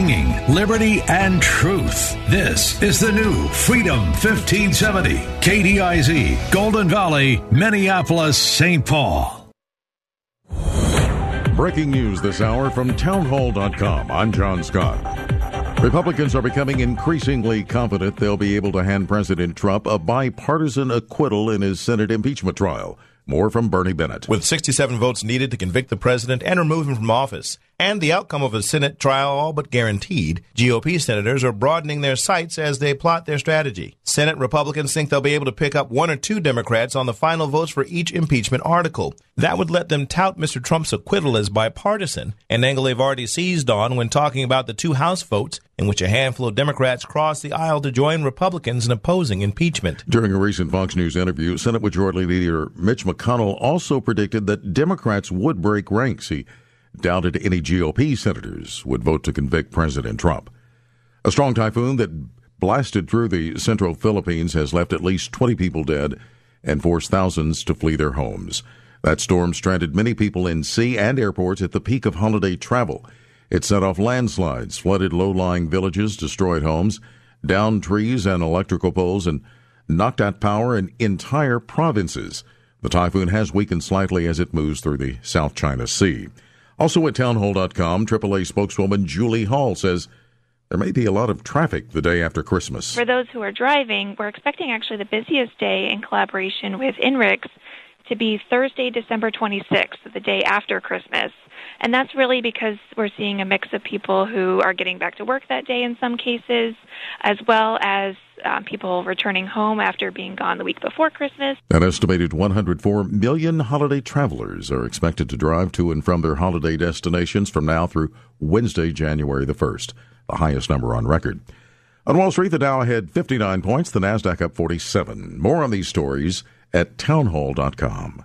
Liberty and truth. This is the new Freedom 1570. KDIZ, Golden Valley, Minneapolis, St. Paul. Breaking news this hour from townhall.com. I'm John Scott. Republicans are becoming increasingly confident they'll be able to hand President Trump a bipartisan acquittal in his Senate impeachment trial. More from Bernie Bennett. With 67 votes needed to convict the president and remove him from office, and the outcome of a Senate trial all but guaranteed, GOP senators are broadening their sights as they plot their strategy. Senate Republicans think they'll be able to pick up one or two Democrats on the final votes for each impeachment article. That would let them tout Mr. Trump's acquittal as bipartisan, an angle they've already seized on when talking about the two House votes in which a handful of Democrats crossed the aisle to join Republicans in opposing impeachment. During a recent Fox News interview, Senate Majority Leader Mitch McConnell also predicted that Democrats would break ranks. He doubted any GOP senators would vote to convict President Trump. A strong typhoon that blasted through the central Philippines has left at least 20 people dead and forced thousands to flee their homes. That storm stranded many people in sea and airports at the peak of holiday travel. It set off landslides, flooded low lying villages, destroyed homes, downed trees and electrical poles, and knocked out power in entire provinces. The typhoon has weakened slightly as it moves through the South China Sea. Also at townhall.com, AAA spokeswoman Julie Hall says there may be a lot of traffic the day after Christmas. For those who are driving, we're expecting actually the busiest day in collaboration with INRIX to be Thursday, December 26th, the day after Christmas. And that's really because we're seeing a mix of people who are getting back to work that day in some cases, as well as um, people returning home after being gone the week before Christmas. An estimated 104 million holiday travelers are expected to drive to and from their holiday destinations from now through Wednesday, January the 1st, the highest number on record. On Wall Street, the Dow had 59 points, the Nasdaq up 47. More on these stories at townhall.com.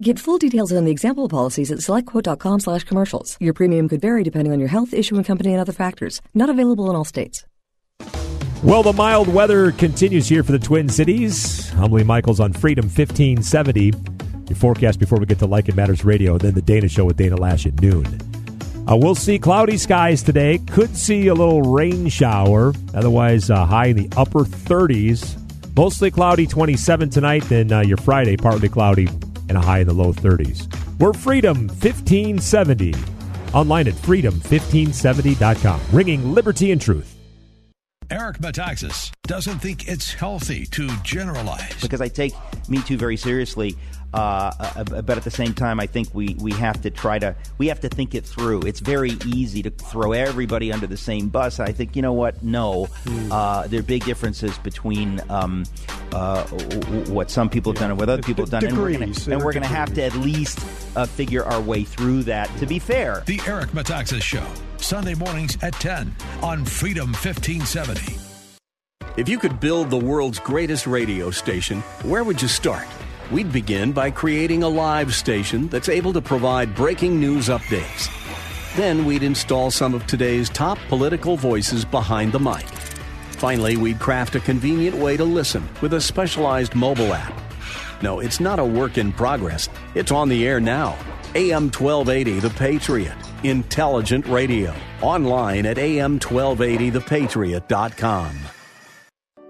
Get full details on the example policies at selectquote.com slash commercials. Your premium could vary depending on your health, issuing company, and other factors. Not available in all states. Well, the mild weather continues here for the Twin Cities. Humbly Michaels on Freedom 1570. Your forecast before we get to Like It Matters Radio, then the Dana Show with Dana Loesch at noon. Uh, we'll see cloudy skies today. Could see a little rain shower. Otherwise, uh, high in the upper 30s. Mostly cloudy 27 tonight. Then uh, your Friday, partly cloudy and a high in the low 30s. We're Freedom 1570. Online at freedom1570.com. Ringing liberty and truth. Eric Metaxas doesn't think it's healthy to generalize. Because I take Me Too very seriously, uh, uh, but at the same time, I think we, we have to try to we have to think it through. It's very easy to throw everybody under the same bus. I think you know what? No, Hmm. uh, there are big differences between um, uh, w- w- what some people have done and what other people have done, and we're gonna, Degrees. and we're going to have to at least uh, figure our way through that. To be fair, The Eric Metaxas Show, Sunday mornings at 10 on Freedom 1570. If you could build the world's greatest radio station, where would you start? We'd begin by creating a live station that's able to provide breaking news updates. Then we'd install some of today's top political voices behind the mic. Finally, we'd craft a convenient way to listen with a specialized mobile app. No, it's not a work in progress. It's on the air now. AM 1280 The Patriot. Intelligent radio. Online at am1280thepatriot.com.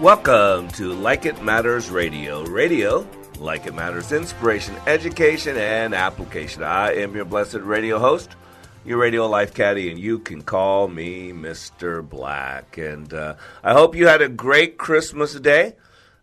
Welcome to Like It Matters Radio. Radio, like it matters, inspiration, education, and application. I am your blessed radio host, your radio life caddy, and you can call me Mr. Black. And uh, I hope you had a great Christmas day.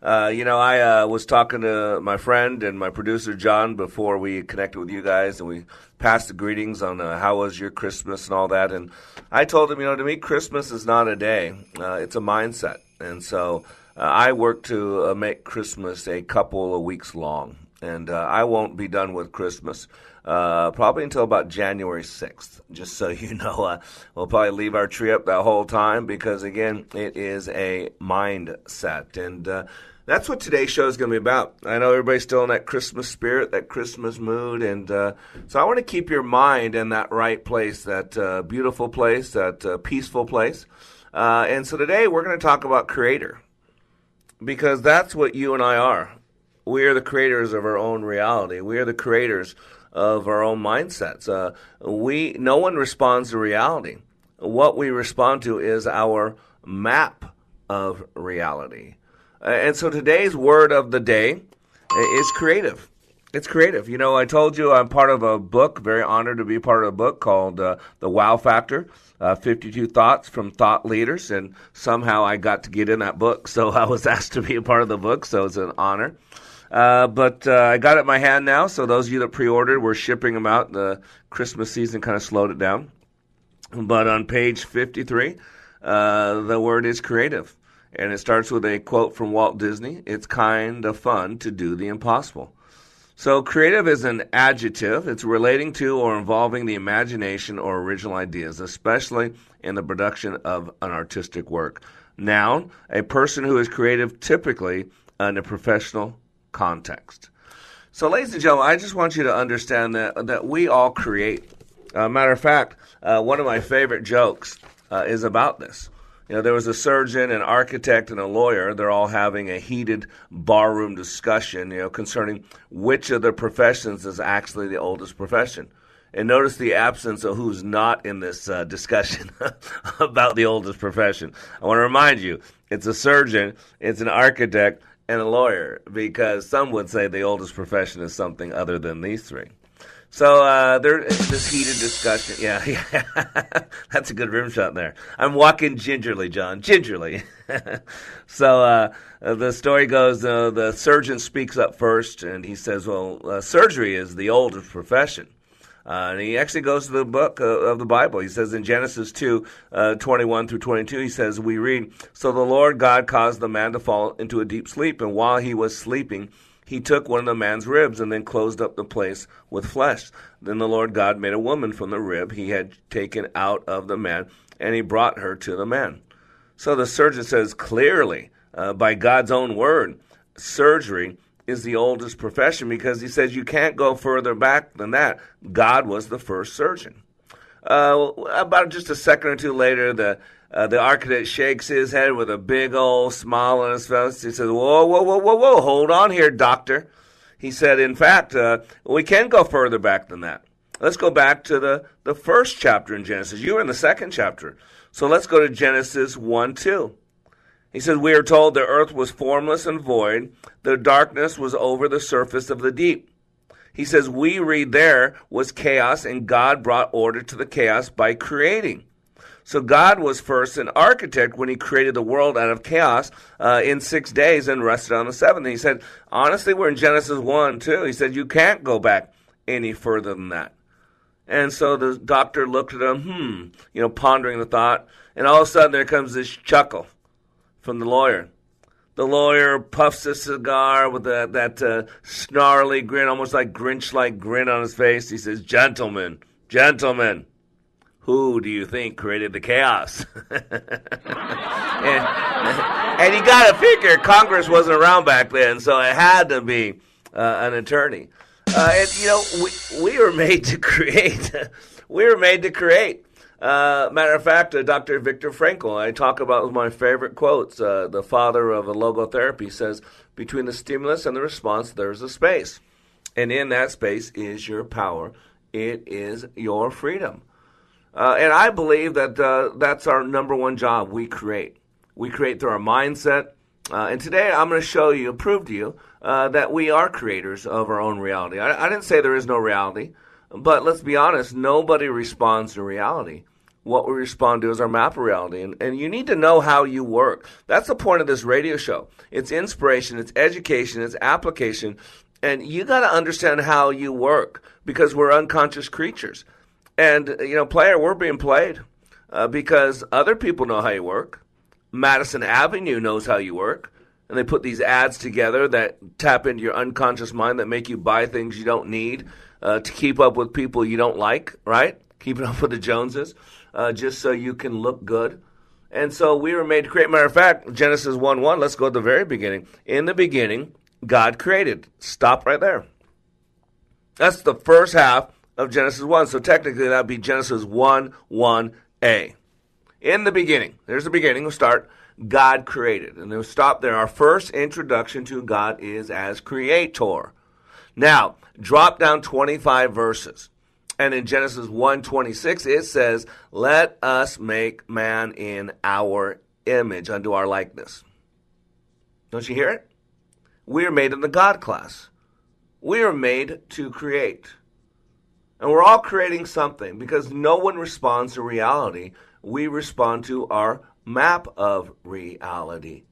Uh, you know, I uh, was talking to my friend and my producer John before we connected with you guys, and we passed the greetings on uh, how was your Christmas and all that. And I told him, you know, to me, Christmas is not a day; uh, it's a mindset. And so uh, I work to make Christmas a couple of weeks long, and I won't be done with Christmas uh, probably until about January 6th. Just so you know, uh, we'll probably leave our tree up that whole time because, again, it is a mindset. And uh, that's what today's show is going to be about. I know everybody's still in that Christmas spirit, that Christmas mood. And uh, so I want to keep your mind in that right place, that uh, beautiful place, that uh, peaceful place. And so today we're going to talk about creator because that's what you and I are. We are the creators of our own reality. We are the creators of our own mindsets. Uh, we no one responds to reality. What we respond to is our map of reality. Uh, and so today's word of the day is creative. It's creative. You know, I told you I'm part of a book, very honored to be part of a book called uh, The Wow Factor uh, 52 Thoughts from Thought Leaders. And somehow I got to get in that book. So I was asked to be a part of the book. So it's an honor. Uh, but uh, I got it in my hand now, so those of you that pre-ordered, we're shipping them out. The Christmas season kind of slowed it down. But on page 53, uh, the word is creative. And it starts with a quote from Walt Disney It's kind of fun to do the impossible. So, creative is an adjective. It's relating to or involving the imagination or original ideas, especially in the production of an artistic work. Noun, a person who is creative typically in a professional context. So, ladies and gentlemen, I just want you to understand that that we all create. Uh, matter of fact, uh, one of my favorite jokes uh, is about this. You know, there was a surgeon, an architect, and a lawyer. They're all having a heated barroom discussion, you know, concerning which of the professions is actually the oldest profession. And notice the absence of who's not in this uh, discussion about the oldest profession. I want to remind you, it's a surgeon, it's an architect, and a lawyer because some would say the oldest profession is something other than these three. So uh, there's this heated discussion. Yeah, yeah. that's a good rim shot there. I'm walking gingerly, John, gingerly. so uh, the story goes: uh, the surgeon speaks up first, and he says, "Well, uh, surgery is the oldest profession." Uh, and he actually goes to the book uh, of the Bible. He says in Genesis 2, uh, 21 through 22, he says, We read, So the Lord God caused the man to fall into a deep sleep, and while he was sleeping, he took one of the man's ribs and then closed up the place with flesh. Then the Lord God made a woman from the rib he had taken out of the man, and he brought her to the man. So the surgeon says clearly, uh, by God's own word, surgery is the oldest profession because he says you can't go further back than that. God was the first surgeon. Uh, about just a second or two later, the uh, the architect shakes his head with a big old smile on his face. He says, "Whoa, whoa, whoa, whoa, whoa! Hold on here, doctor." He said, "In fact, uh, we can go further back than that. Let's go back to the the first chapter in Genesis. You were in the second chapter, so let's go to Genesis one two." He says, We are told the earth was formless and void, the darkness was over the surface of the deep. He says, We read there was chaos, and God brought order to the chaos by creating. So God was first an architect when He created the world out of chaos uh, in six days and rested on the seventh. And he said, honestly, we're in Genesis 1, too. He said, you can't go back any further than that. And so the doctor looked at him, hmm, you know, pondering the thought. And all of a sudden there comes this chuckle from the lawyer. The lawyer puffs a cigar with a, that uh, snarly grin, almost like Grinch like grin on his face. He says, Gentlemen, gentlemen, who do you think created the chaos? and, and, you got to figure Congress wasn't around back then, so it had to be uh, an attorney. Uh, and you know, we we were made to create. we were made to create. Uh, matter of fact, uh, Dr. Viktor Frankl, I talk about my favorite quotes. Uh, the father of logotherapy says, "Between the stimulus and the response, there's a space, and in that space is your power. It is your freedom." Uh, and I believe that uh, that's our number one job. We create. We create through our mindset. Uh, and today I'm going to show you, prove to you, uh, that we are creators of our own reality. I, I, didn't say there is no reality, but let's be honest, nobody responds to reality. What we respond to is our map of reality. And, and you need to know how you work. That's the point of this radio show. It's inspiration, it's education, it's application. And you got to understand how you work because we're unconscious creatures. And, you know, player, we're being played uh, because other people know how you work. Madison Avenue knows how you work. And they put these ads together that tap into your unconscious mind that make you buy things you don't need uh, to keep up with people you don't like, right? Keeping up with the Joneses, uh, just so you can look good. And so we were made to create. Matter of fact, Genesis 1 1, let's go to the very beginning. In the beginning, God created. Stop right there. That's the first half of Genesis 1. So technically that would be Genesis 1 1a. In the beginning, there's the beginning, we'll start. God created. And we'll stop there. Our first introduction to God is as creator. Now, drop down 25 verses. And in Genesis 1:26 it says, "Let us make man in our image unto our likeness." Don't you hear it? We are made in the God class. We are made to create. And we're all creating something because no one responds to reality. We respond to our map of reality.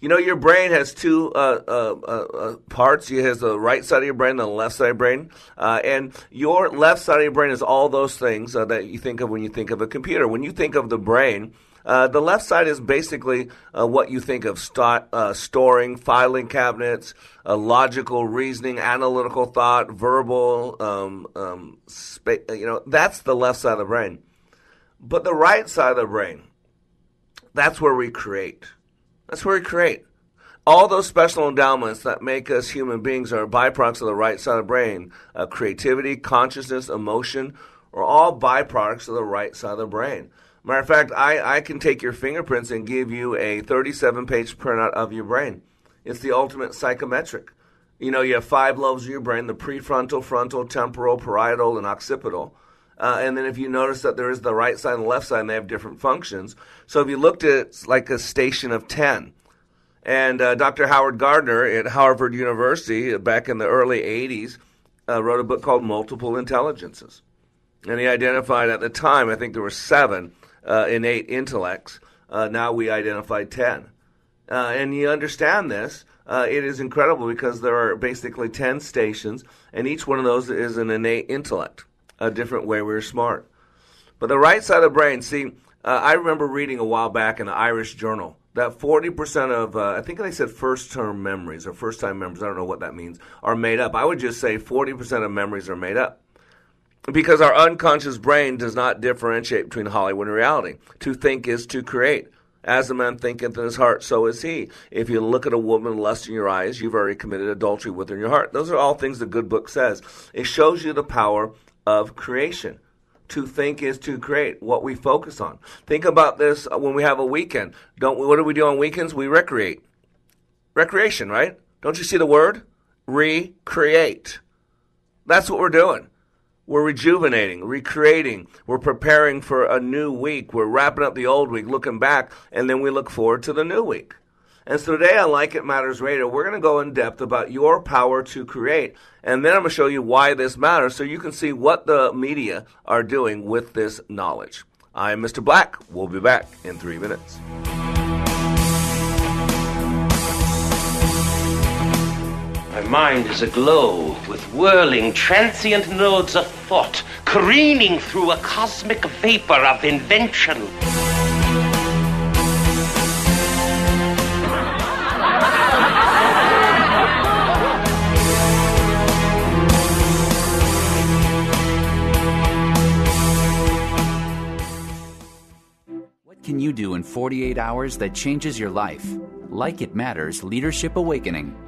You know, your brain has two uh, uh, uh, uh parts. It has the right side of your brain and the left side of your brain. Uh, and your left side of your brain is all those things uh, that you think of when you think of a computer. When you think of the brain, uh, the left side is basically uh, what you think of uh, storing, filing cabinets, uh, logical reasoning, analytical thought, verbal, um, um, spa- you know, that's the left side of the brain. But the right side of the brain, that's where we create. That's where we create. All those special endowments that make us human beings are byproducts of the right side of the brain. Uh, creativity, consciousness, emotion are all byproducts of the right side of the brain. Matter of fact, I, I can take your fingerprints and give you a 37 page printout of your brain. It's the ultimate psychometric. You know, you have five lobes of your brain the prefrontal, frontal, temporal, parietal, and occipital. Uh, and then if you notice that there is the right side and the left side, and they have different functions. So if you looked at it like a station of 10, and uh, Dr. Howard Gardner at Harvard University back in the early 80s uh, wrote a book called Multiple Intelligences. And he identified at the time, I think there were seven uh, innate intellects. Uh, now we identify 10. Uh, and you understand this. Uh, it is incredible because there are basically 10 stations, and each one of those is an innate intellect, a different way we're smart. But the right side of the brain, see, uh, I remember reading a while back in an Irish journal that 40% of, uh, I think they said first term memories or first time memories, I don't know what that means, are made up. I would just say 40% of memories are made up because our unconscious brain does not differentiate between Hollywood and reality. To think is to create. As a man thinketh in his heart, so is he. If you look at a woman lust in your eyes, you've already committed adultery with her in your heart. Those are all things the good book says. It shows you the power of creation. To think is to create. What we focus on. Think about this when we have a weekend. Don't we, what do we do on weekends? We recreate. Recreation, right? Don't you see the word? Recreate. That's what we're doing. We're rejuvenating, recreating. We're preparing for a new week. We're wrapping up the old week, looking back, and then we look forward to the new week. And so today on Like It Matters Radio, we're going to go in depth about your power to create. And then I'm going to show you why this matters so you can see what the media are doing with this knowledge. I'm Mr. Black. We'll be back in three minutes. My mind is aglow with whirling, transient nodes of thought, careening through a cosmic vapor of invention. What can you do in 48 hours that changes your life? Like It Matters Leadership Awakening.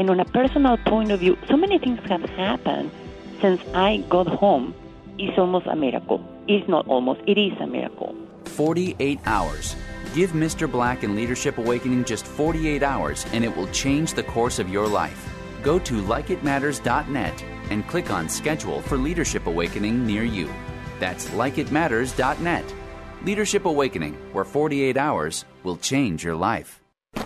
And on a personal point of view, so many things have happened since I got home. It's almost a miracle. It's not almost, it is a miracle. 48 hours. Give Mr. Black and Leadership Awakening just 48 hours and it will change the course of your life. Go to likeitmatters.net and click on Schedule for Leadership Awakening near you. That's likeitmatters.net. Leadership Awakening, where 48 hours will change your life.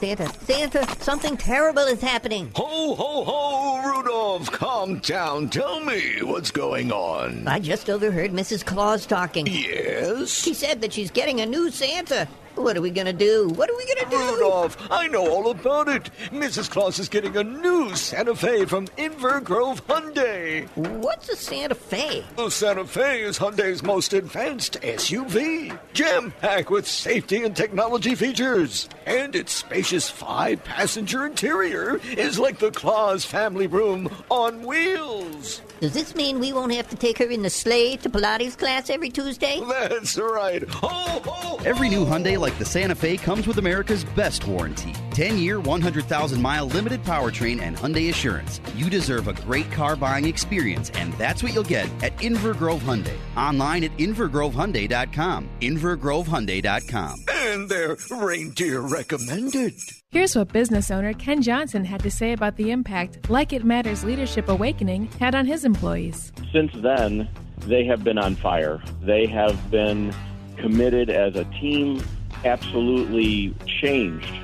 Santa, Santa, something terrible is happening. Ho, ho, ho, Rudolph, calm down. Tell me what's going on. I just overheard Mrs. Claus talking. Yes? She said that she's getting a new Santa. What are we gonna do? What are we gonna do? Rudolph, I know all about it. Mrs. Claus is getting a new Santa Fe from Inver Grove Hyundai. What's a Santa Fe? The Santa Fe is Hyundai's most advanced SUV, jam-packed with safety and technology features. And its spacious five-passenger interior is like the Claus family room on wheels. Does this mean we won't have to take her in the sleigh to Pilates class every Tuesday? That's right. Ho, ho, Every new Hyundai like the Santa Fe comes with America's best warranty 10 year, 100,000 mile limited powertrain and Hyundai Assurance. You deserve a great car buying experience, and that's what you'll get at Inver Grove Hyundai. Online at InverGroveHyundai.com. InverGroveHyundai.com. And they're reindeer recommended. Here's what business owner Ken Johnson had to say about the impact Like It Matters Leadership Awakening had on his employees. Since then, they have been on fire. They have been committed as a team, absolutely changed.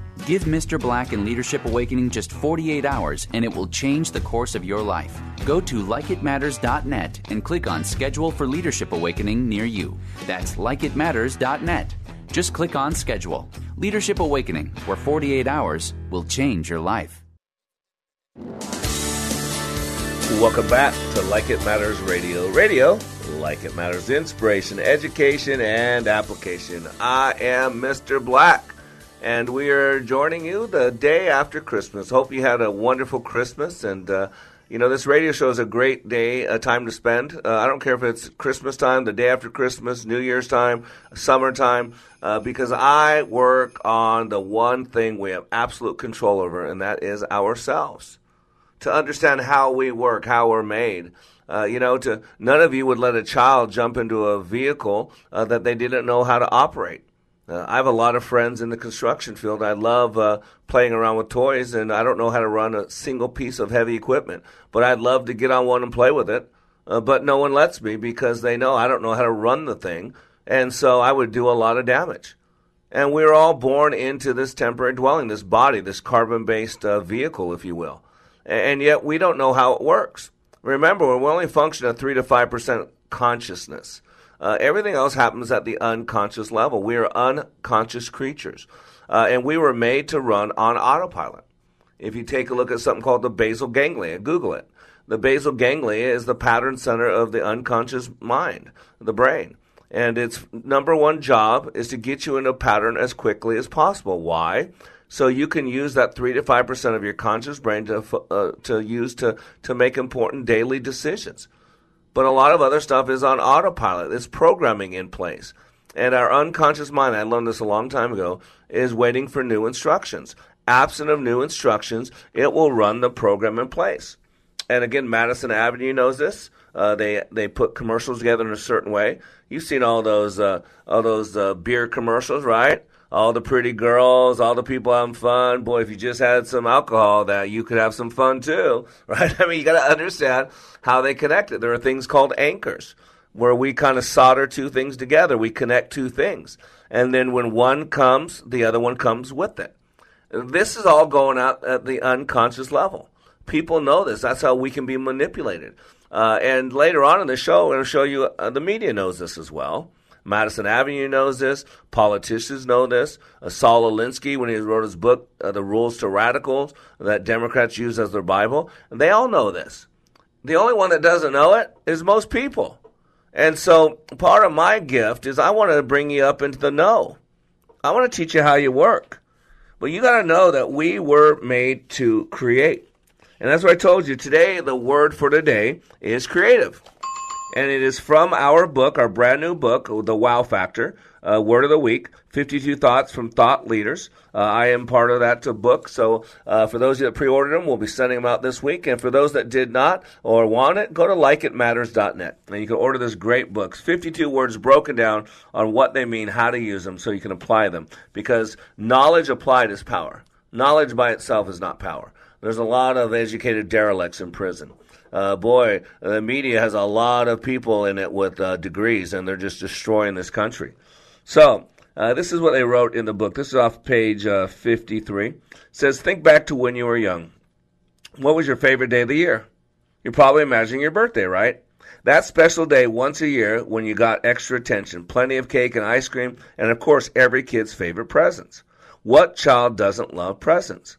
Give Mr. Black and Leadership Awakening just 48 hours and it will change the course of your life. Go to likeitmatters.net and click on Schedule for Leadership Awakening near you. That's likeitmatters.net. Just click on Schedule. Leadership Awakening, where 48 hours will change your life. Welcome back to Like It Matters Radio. Radio, like it matters, inspiration, education, and application. I am Mr. Black, and we are joining you the day after Christmas. Hope you had a wonderful Christmas, and uh, you know this radio show is a great day, a time to spend. Uh, I don't care if it's Christmas time, the day after Christmas, New Year's time, summertime, uh, because I work on the one thing we have absolute control over, and that is ourselves to understand how we work, how we're made. Uh, you know, to none of you would let a child jump into a vehicle uh, that they didn't know how to operate. Uh, I have a lot of friends in the construction field. I love uh, playing around with toys, and I don't know how to run a single piece of heavy equipment. But I'd love to get on one and play with it. Uh, but no one lets me because they know I don't know how to run the thing, and so I would do a lot of damage. And we're all born into this temporary dwelling, this body, this carbon-based uh, vehicle, if you will and yet we don't know how it works. Remember, we only function at 3 to 5% consciousness. Uh, everything else happens at the unconscious level. We are unconscious creatures. Uh, and we were made to run on autopilot. If you take a look at something called the basal ganglia, Google it. The basal ganglia is the pattern center of the unconscious mind, the brain. And its number one job is to get you in a pattern as quickly as possible. Why? So you can use that three to five percent of your conscious brain to uh, to use to to make important daily decisions. But a lot of other stuff is on autopilot. It's programming in place. And our unconscious mind, I learned this a long time ago, is waiting for new instructions. Absent of new instructions, it will run the program in place. And again, Madison Avenue knows this. Uh, they they put commercials together in a certain way. You've seen all those uh, all those uh, beer commercials, right? All the pretty girls, all the people having fun. Boy, if you just had some alcohol, that you could have some fun too, right? I mean, you got to understand how they connect it. There are things called anchors where we kind of solder two things together. We connect two things, and then when one comes, the other one comes with it. This is all going out at the unconscious level. People know this. That's how we can be manipulated. Uh, and later on in the show, I'm going to show you uh, the media knows this as well. Madison Avenue knows this. Politicians know this. Uh, Saul Alinsky, when he wrote his book, uh, The Rules to Radicals, that Democrats use as their Bible, they all know this. The only one that doesn't know it is most people. And so part of my gift is I want to bring you up into the know. I want to teach you how you work. But you got to know that we were made to create. And that's what I told you. Today, the word for today is creative. And it is from our book, our brand new book, The Wow Factor, uh, Word of the Week 52 Thoughts from Thought Leaders. Uh, I am part of that uh, book. So uh, for those that pre ordered them, we'll be sending them out this week. And for those that did not or want it, go to likeitmatters.net. And you can order this great book 52 words broken down on what they mean, how to use them, so you can apply them. Because knowledge applied is power. Knowledge by itself is not power. There's a lot of educated derelicts in prison. Uh, boy, the media has a lot of people in it with uh, degrees, and they're just destroying this country. So, uh, this is what they wrote in the book. This is off page uh, 53. It says, Think back to when you were young. What was your favorite day of the year? You're probably imagining your birthday, right? That special day once a year when you got extra attention, plenty of cake and ice cream, and of course, every kid's favorite presents. What child doesn't love presents?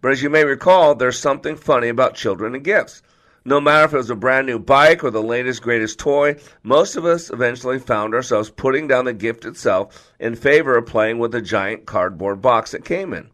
But as you may recall, there's something funny about children and gifts. No matter if it was a brand new bike or the latest, greatest toy, most of us eventually found ourselves putting down the gift itself in favor of playing with the giant cardboard box that came in.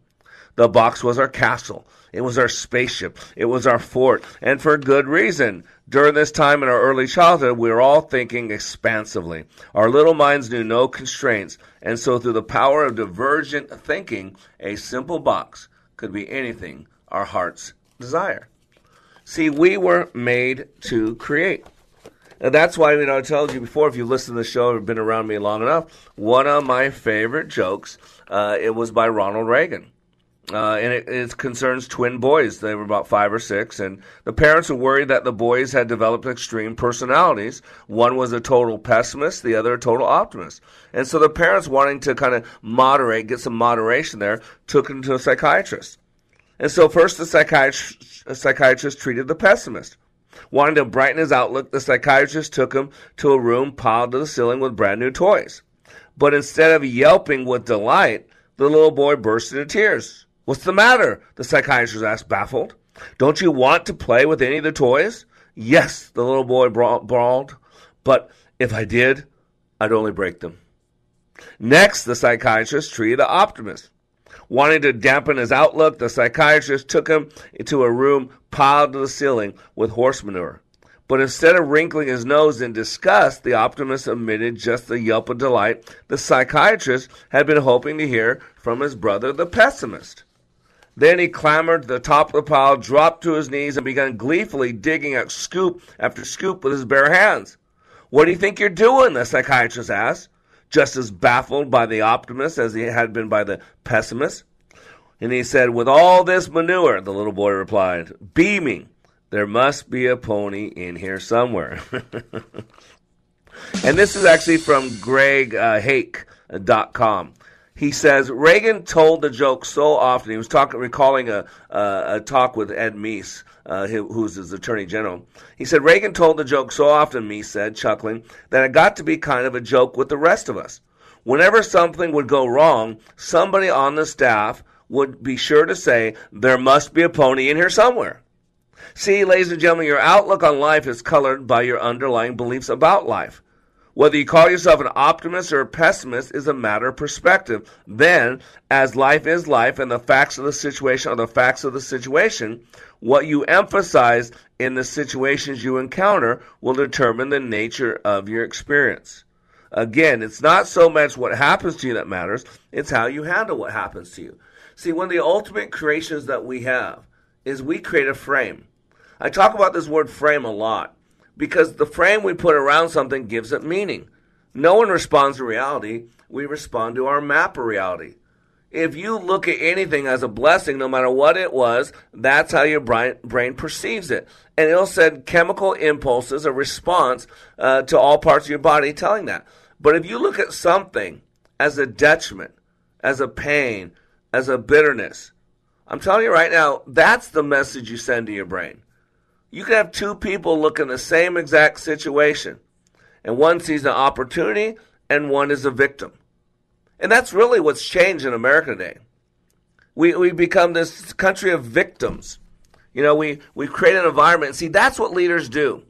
The box was our castle. It was our spaceship. It was our fort. And for good reason. During this time in our early childhood, we were all thinking expansively. Our little minds knew no constraints. And so, through the power of divergent thinking, a simple box could be anything our hearts desire. See, we were made to create. And that's why, you know, I told you before, if you listen to the show or been around me long enough, one of my favorite jokes, uh, it was by Ronald Reagan. Uh, and it, it, concerns twin boys. They were about five or six, and the parents were worried that the boys had developed extreme personalities. One was a total pessimist, the other a total optimist. And so the parents, wanting to kind of moderate, get some moderation there, took him to a psychiatrist. And so first the psychiatrist, psychiatrist treated the pessimist. Wanting to brighten his outlook, the psychiatrist took him to a room piled to the ceiling with brand new toys. But instead of yelping with delight, the little boy burst into tears. What's the matter? The psychiatrist asked, baffled. Don't you want to play with any of the toys? Yes, the little boy bawled, But if I did, I'd only break them. Next, the psychiatrist treated the optimist. Wanting to dampen his outlook, the psychiatrist took him into a room piled to the ceiling with horse manure. But instead of wrinkling his nose in disgust, the optimist emitted just a yelp of delight the psychiatrist had been hoping to hear from his brother, the pessimist. Then he clambered to the top of the pile, dropped to his knees, and began gleefully digging at scoop after scoop with his bare hands. What do you think you're doing? the psychiatrist asked, just as baffled by the optimist as he had been by the pessimist. And he said, With all this manure, the little boy replied, beaming, there must be a pony in here somewhere. and this is actually from GregHake.com. uh, Hake.com. He says Reagan told the joke so often. He was talking, recalling a a, a talk with Ed Meese, uh, who's his attorney general. He said Reagan told the joke so often. Meese said, chuckling, that it got to be kind of a joke with the rest of us. Whenever something would go wrong, somebody on the staff would be sure to say, "There must be a pony in here somewhere." See, ladies and gentlemen, your outlook on life is colored by your underlying beliefs about life. Whether you call yourself an optimist or a pessimist is a matter of perspective. Then, as life is life and the facts of the situation are the facts of the situation, what you emphasize in the situations you encounter will determine the nature of your experience. Again, it's not so much what happens to you that matters, it's how you handle what happens to you. See, one of the ultimate creations that we have is we create a frame. I talk about this word frame a lot because the frame we put around something gives it meaning. No one responds to reality, we respond to our map of reality. If you look at anything as a blessing, no matter what it was, that's how your brain, perceives it. And it'll send chemical impulses, a response uh, to all parts of your body telling that. But if you look at something as a detriment, as a pain, as a bitterness, I'm telling you right now, that's the message you send to your brain. You can have two people look in the same exact situation, and one sees an opportunity and one is a victim. And that's really what's changed in America today. We, we become this country of victims. You know, we, we create an environment. See, that's what leaders do.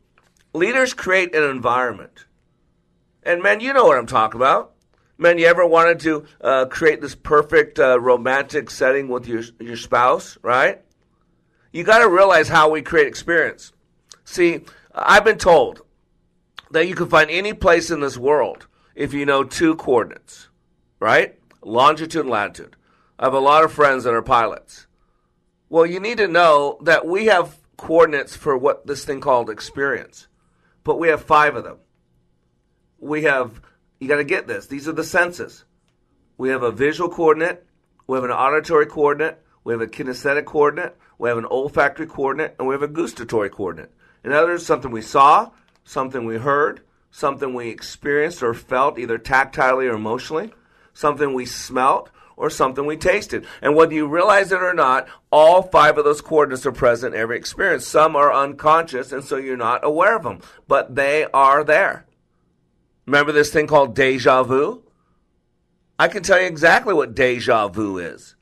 Leaders create an environment. And man, you know what I'm talking about. Man, you ever wanted to uh, create this perfect uh, romantic setting with your, your spouse, right? You got to realize how we create experience. See, I've been told that you can find any place in this world if you know two coordinates, right? Longitude and latitude. I have a lot of friends that are pilots. Well, you need to know that we have coordinates for what this thing called experience, but we have five of them. We have, you got to get this, these are the senses. We have a visual coordinate, we have an auditory coordinate, we have a kinesthetic coordinate, we have an olfactory coordinate, and we have a gustatory coordinate. In other words, something we saw, something we heard, something we experienced or felt either tactilely or emotionally, something we smelt, or something we tasted. And whether you realize it or not, all five of those coordinates are present in every experience. Some are unconscious, and so you're not aware of them, but they are there. Remember this thing called deja vu? I can tell you exactly what deja vu is.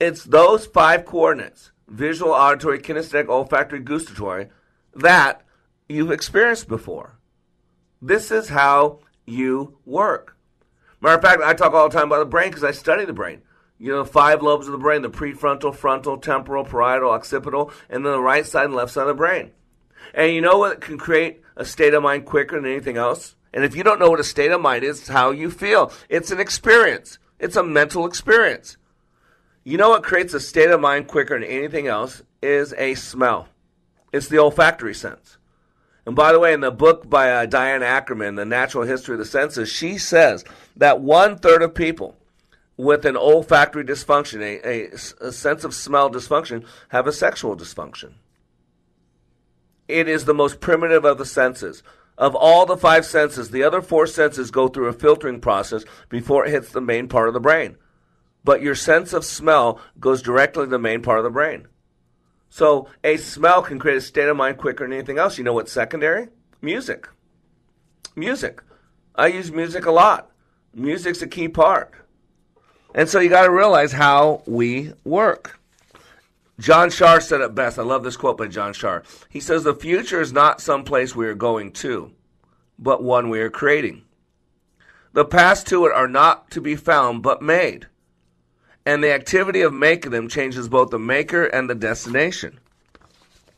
It's those five coordinates visual, auditory, kinesthetic, olfactory, gustatory that you've experienced before. This is how you work. Matter of fact, I talk all the time about the brain because I study the brain. You know, five lobes of the brain the prefrontal, frontal, temporal, parietal, occipital, and then the right side and left side of the brain. And you know what can create a state of mind quicker than anything else? And if you don't know what a state of mind is, it's how you feel. It's an experience, it's a mental experience. You know what creates a state of mind quicker than anything else is a smell. It's the olfactory sense. And by the way, in the book by uh, Diane Ackerman, The Natural History of the Senses, she says that one third of people with an olfactory dysfunction, a, a, a sense of smell dysfunction, have a sexual dysfunction. It is the most primitive of the senses. Of all the five senses, the other four senses go through a filtering process before it hits the main part of the brain but your sense of smell goes directly to the main part of the brain. So a smell can create a state of mind quicker than anything else. You know what's secondary? Music. Music. I use music a lot. Music's a key part. And so you got to realize how we work. John Schaar said it best. I love this quote by John Schaar. He says, The future is not some place we are going to, but one we are creating. The paths to it are not to be found, but made and the activity of making them changes both the maker and the destination.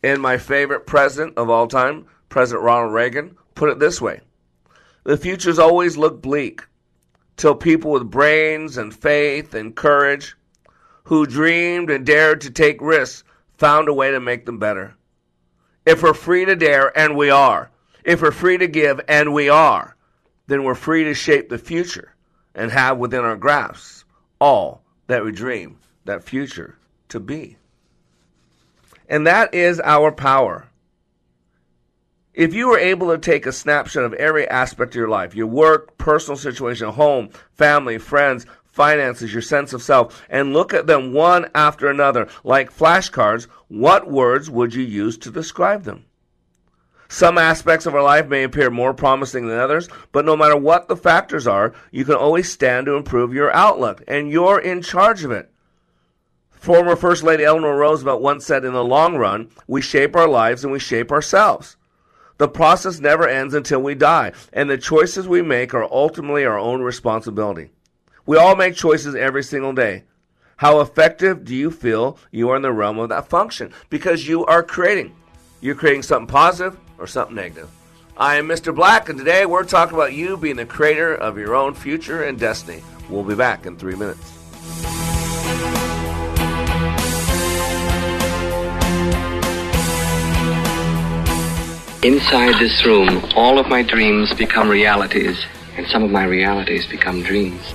And my favorite president of all time, President Ronald Reagan, put it this way The futures always look bleak till people with brains and faith and courage who dreamed and dared to take risks found a way to make them better. If we're free to dare, and we are, if we're free to give, and we are, then we're free to shape the future and have within our grasp all that we dream that future to be. And that is our power. If you were able to take a snapshot of every aspect of your life, your work, personal situation, home, family, friends, finances, your sense of self, and look at them one after another like flashcards, what words would you use to describe them? Some aspects of our life may appear more promising than others, but no matter what the factors are, you can always stand to improve your outlook, and you're in charge of it. Former First Lady Eleanor Roosevelt once said, In the long run, we shape our lives and we shape ourselves. The process never ends until we die, and the choices we make are ultimately our own responsibility. We all make choices every single day. How effective do you feel you are in the realm of that function? Because you are creating. You're creating something positive or something negative. I am Mr. Black, and today we're talking about you being the creator of your own future and destiny. We'll be back in three minutes. Inside this room, all of my dreams become realities, and some of my realities become dreams.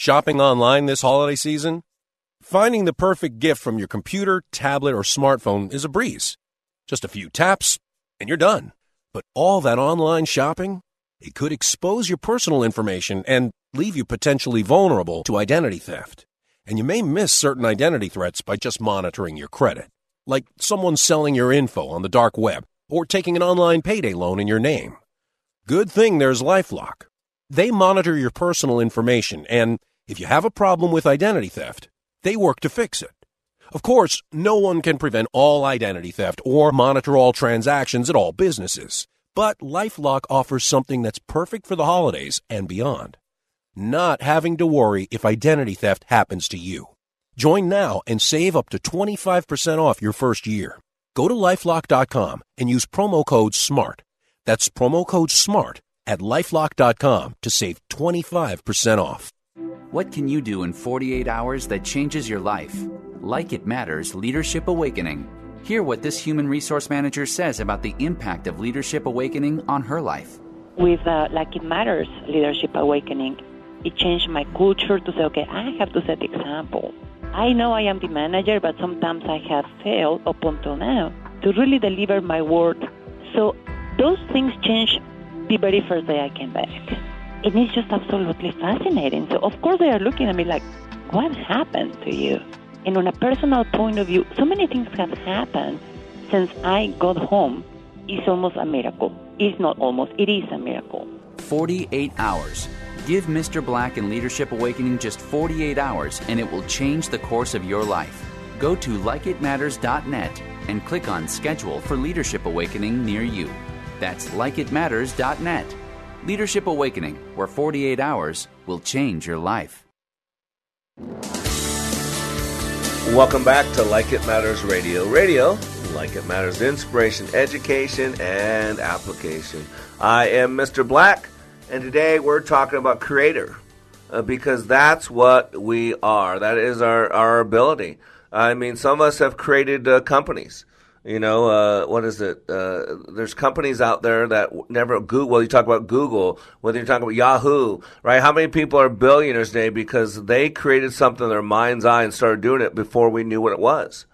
Shopping online this holiday season? Finding the perfect gift from your computer, tablet, or smartphone is a breeze. Just a few taps, and you're done. But all that online shopping? It could expose your personal information and leave you potentially vulnerable to identity theft. And you may miss certain identity threats by just monitoring your credit, like someone selling your info on the dark web or taking an online payday loan in your name. Good thing there's Lifelock. They monitor your personal information, and if you have a problem with identity theft, they work to fix it. Of course, no one can prevent all identity theft or monitor all transactions at all businesses, but Lifelock offers something that's perfect for the holidays and beyond not having to worry if identity theft happens to you. Join now and save up to 25% off your first year. Go to lifelock.com and use promo code SMART. That's promo code SMART at lifelock.com to save 25% off. What can you do in 48 hours that changes your life? Like It Matters Leadership Awakening. Hear what this human resource manager says about the impact of Leadership Awakening on her life. With uh, Like It Matters Leadership Awakening, it changed my culture to say, okay, I have to set the example. I know I am the manager, but sometimes I have failed up until now to really deliver my word. So those things changed the very first day I came back. And it's just absolutely fascinating. So of course they are looking at me like, what happened to you? And on a personal point of view, so many things have happened since I got home. It's almost a miracle. It's not almost, it is a miracle. 48 hours Give Mr. Black and Leadership Awakening just 48 hours and it will change the course of your life. Go to likeitmatters.net and click on Schedule for Leadership Awakening near you. That's likeitmatters.net. Leadership Awakening, where 48 hours will change your life. Welcome back to Like It Matters Radio. Radio, like it matters, inspiration, education, and application. I am Mr. Black. And today we're talking about creator uh, because that's what we are. That is our, our ability. I mean, some of us have created uh, companies. You know, uh, what is it? Uh, there's companies out there that never Google. Well, you talk about Google, whether you're talking about Yahoo, right? How many people are billionaires today because they created something in their mind's eye and started doing it before we knew what it was?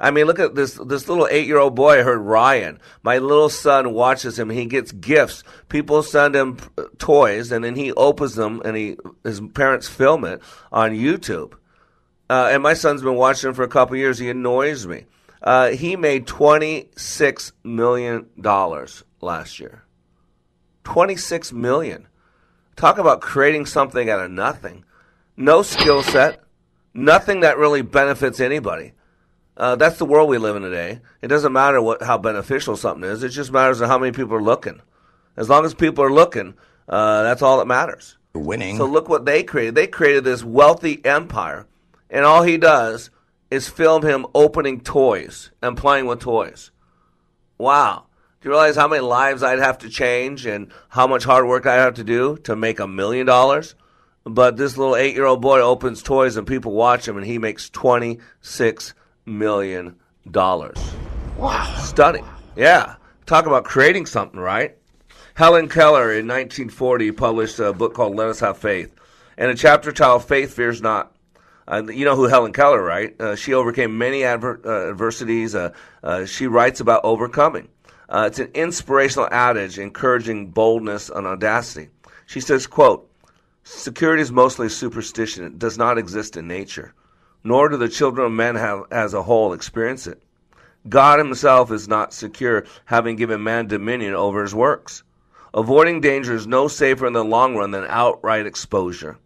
I mean, look at this this little eight year old boy. I heard Ryan. My little son watches him. He gets gifts. People send him toys, and then he opens them, and he his parents film it on YouTube. Uh, and my son's been watching him for a couple years. He annoys me. Uh, he made twenty six million dollars last year. 26 million. Talk about creating something out of nothing. No skill set, nothing that really benefits anybody. Uh, that's the world we live in today. It doesn't matter what how beneficial something is. It just matters how many people are looking. As long as people are looking, uh, that's all that matters. Winning. So look what they created. They created this wealthy empire, and all he does is film him opening toys and playing with toys. Wow. Do you realize how many lives I'd have to change and how much hard work I'd have to do to make a million dollars? But this little eight year old boy opens toys and people watch him and he makes $26 million. Wow. Stunning. Yeah. Talk about creating something, right? Helen Keller in 1940 published a book called Let Us Have Faith. And a chapter titled Faith Fears Not. Uh, you know who Helen Keller, right? Uh, she overcame many adver- uh, adversities. Uh, uh, she writes about overcoming. Uh, it's an inspirational adage encouraging boldness and audacity. She says, quote, Security is mostly superstition. It does not exist in nature, nor do the children of men have, as a whole experience it. God himself is not secure, having given man dominion over his works. Avoiding danger is no safer in the long run than outright exposure.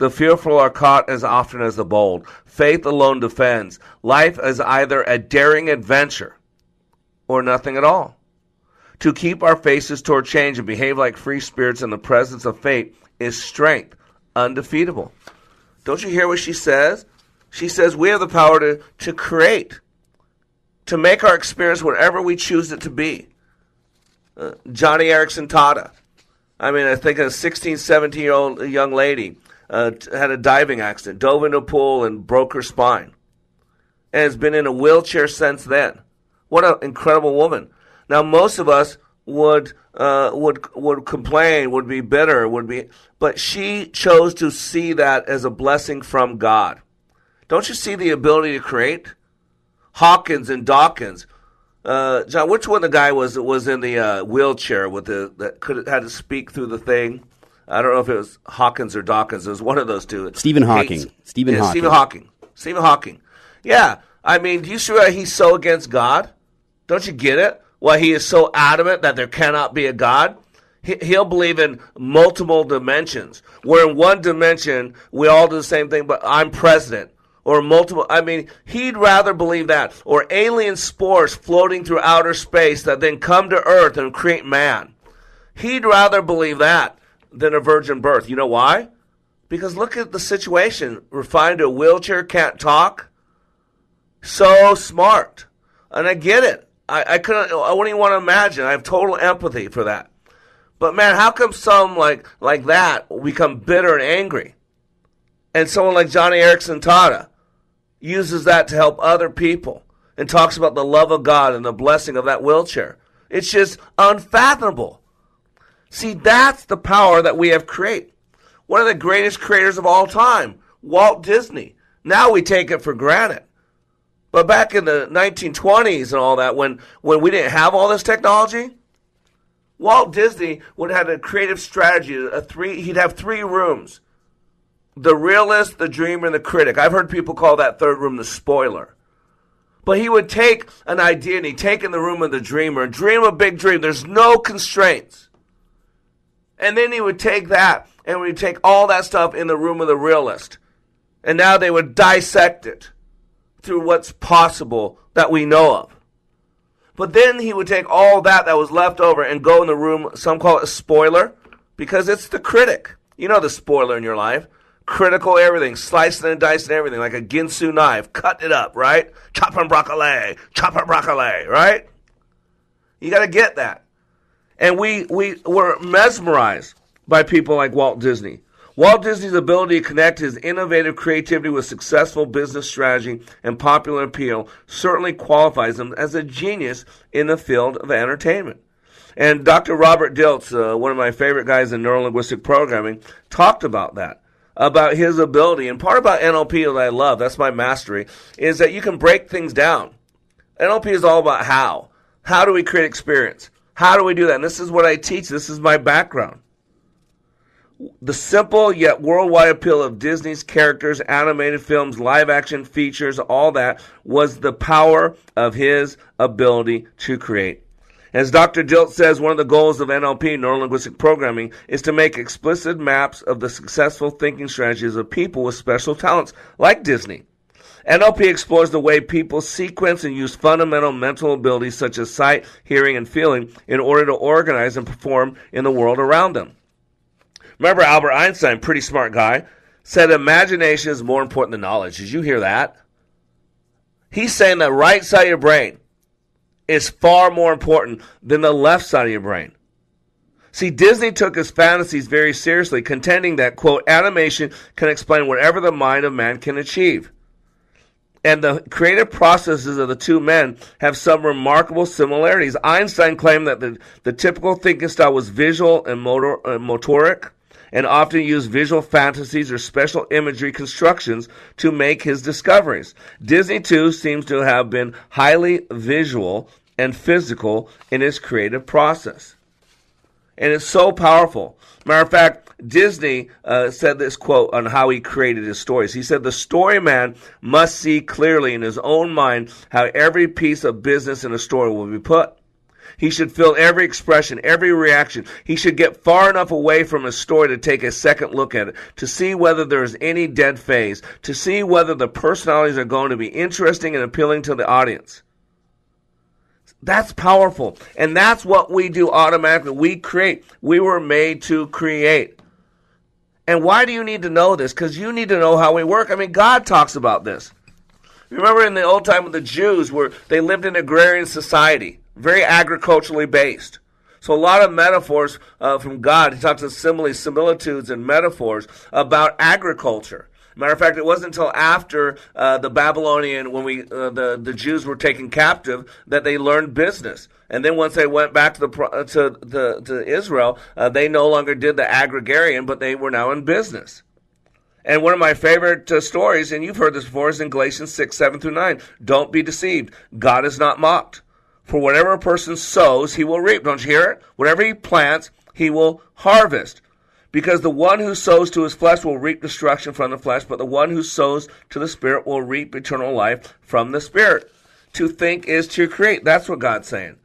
The fearful are caught as often as the bold. Faith alone defends. Life is either a daring adventure or nothing at all. To keep our faces toward change and behave like free spirits in the presence of fate is strength, undefeatable. Don't you hear what she says? She says we have the power to, to create, to make our experience whatever we choose it to be. Uh, Joni Eareckson Tada. I mean, I think a 16, 17 year old young lady uh, had a diving accident, dove into a pool and broke her spine, and has been in a wheelchair since then. What an incredible woman! Now, most of us would uh, would would complain, would be bitter, would be, but she chose to see that as a blessing from God. Don't you see the ability to create? Hawkins and Dawkins. Uh, John, which one the guy was was in the uh, wheelchair with the that could had to speak through the thing? I don't know if it was Hawkins or Dawkins. It was one of those two. Stephen Hawking. Hates- Stephen yeah, Hawking. Stephen Hawking. Stephen Hawking. Yeah, I mean, do you see why he's so against God? Don't you get it? Why he is so adamant that there cannot be a God? He, he'll believe in multiple dimensions. Where in one dimension we all do the same thing, but I'm president. Or multiple. I mean, he'd rather believe that. Or alien spores floating through outer space that then come to Earth and create man. He'd rather believe that than a virgin birth. You know why? Because look at the situation. Refined to a wheelchair, can't talk. So smart. And I get it. I, I couldn't I wouldn't even want to imagine. I have total empathy for that. But man, how come some like like that become bitter and angry? And someone like Joni Eareckson Tada uses that to help other people and talks about the love of God and the blessing of that wheelchair. It's just unfathomable. See, that's the power that we have create. One of the greatest creators of all time, Walt Disney. Now we take it for granted. But back in the 1920s and all that, when, when we didn't have all this technology, Walt Disney would have a creative strategy. A three, he'd have three rooms: the realist, the dreamer, and the critic. I've heard people call that third room the spoiler. But he would take an idea and he'd take in the room of the dreamer dream a big dream. There's no constraints. And then he would take that and we'd take all that stuff in the room of the realist. And now they would dissect it through what's possible that we know of. But then he would take all that that was left over and go in the room, some call it a spoiler, because it's the critic. You know the spoiler in your life. Critical everything, slicing and dicing everything like a Ginsu knife, Cut it up, right? Chopping broccoli, chopping broccoli, right? You got to get that. And we, we were mesmerized by people like Walt Disney. Walt Disney's ability to connect his innovative creativity with successful business strategy and popular appeal certainly qualifies him as a genius in the field of entertainment. And Dr. Robert Dilts, uh, one of my favorite guys in neurolinguistic programming, talked about that, about his ability. And part about NLP that I love, that's my mastery, is that you can break things down. NLP is all about how. How do we create experience? How do we do that? And this is what I teach. This is my background. The simple yet worldwide appeal of Disney's characters, animated films, live action features, all that was the power of his ability to create. As Dr. Dilts says, one of the goals of NLP, neurolinguistic programming, is to make explicit maps of the successful thinking strategies of people with special talents, like Disney. NLP explores the way people sequence and use fundamental mental abilities such as sight, hearing, and feeling in order to organize and perform in the world around them. Remember Albert Einstein, pretty smart guy, said imagination is more important than knowledge. Did you hear that? He's saying that right side of your brain is far more important than the left side of your brain. See, Disney took his fantasies very seriously, contending that, quote, animation can explain whatever the mind of man can achieve. And the creative processes of the two men have some remarkable similarities. Einstein claimed that the, the typical thinking style was visual and motor, uh, motoric, and often used visual fantasies or special imagery constructions to make his discoveries. Disney, too, seems to have been highly visual and physical in its creative process. And it's so powerful. Matter of fact, Disney uh, said this quote on how he created his stories. He said, The story man must see clearly in his own mind how every piece of business in a story will be put. He should feel every expression, every reaction. He should get far enough away from his story to take a second look at it, to see whether there is any dead phase, to see whether the personalities are going to be interesting and appealing to the audience. That's powerful. And that's what we do automatically. We create. We were made to create. And why do you need to know this? Because you need to know how we work. I mean, God talks about this. Remember in the old time with the Jews, where they lived in agrarian society, very agriculturally based. So a lot of metaphors uh, from God. He talks of similes, similitudes, and metaphors about agriculture. Matter of fact, it wasn't until after uh, the Babylonian, when we uh, the the Jews were taken captive, that they learned business. And then once they went back to the uh, to the to Israel, uh, they no longer did the agrarian, but they were now in business. And one of my favorite uh, stories, and you've heard this before, is in Galatians six seven through nine. Don't be deceived; God is not mocked. For whatever a person sows, he will reap. Don't you hear it? Whatever he plants, he will harvest. Because the one who sows to his flesh will reap destruction from the flesh, but the one who sows to the Spirit will reap eternal life from the Spirit. To think is to create. That's what God's saying.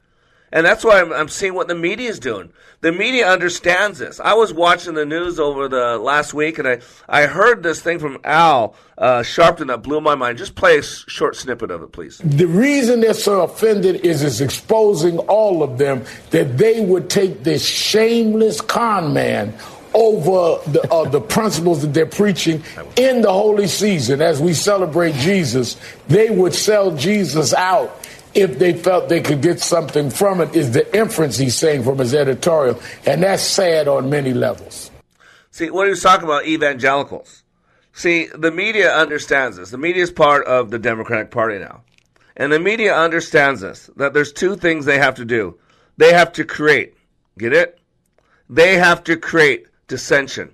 And that's why I'm, I'm, seeing what the media is doing. The media understands this. I was watching the news over the last week, and I, I heard this thing from Al uh, Sharpton that blew my mind. Just play a short snippet of it, please. The reason they're so offended is it's exposing all of them that they would take this shameless con man over the, uh, the principles that they're preaching in the holy season as we celebrate Jesus. They would sell Jesus out if they felt they could get something from it, is the inference he's saying from his editorial. And that's sad on many levels. See, what he was talking about evangelicals. See, the media understands this. The media is part of the Democratic Party now. And the media understands this that there's two things they have to do. They have to create. Get it? They have to create dissension.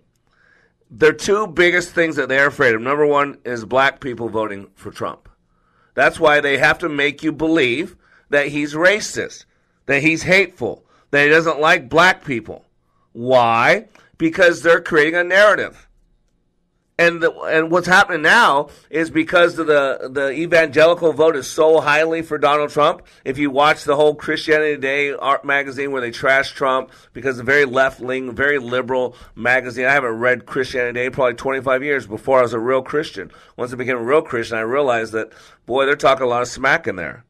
Their two biggest things that they're afraid of number one is black people voting for Trump. That's why they have to make you believe that he's racist, that he's hateful, that he doesn't like black people. Why? Because they're creating a narrative. And the, and what's happening now is because the the evangelical vote is so highly for Donald Trump. If you watch the whole Christianity Today art magazine where they trash Trump because a very left wing, very liberal magazine. I haven't read Christianity Today probably 25 years before I was a real Christian. Once I became a real Christian, I realized that boy, they're talking a lot of smack in there.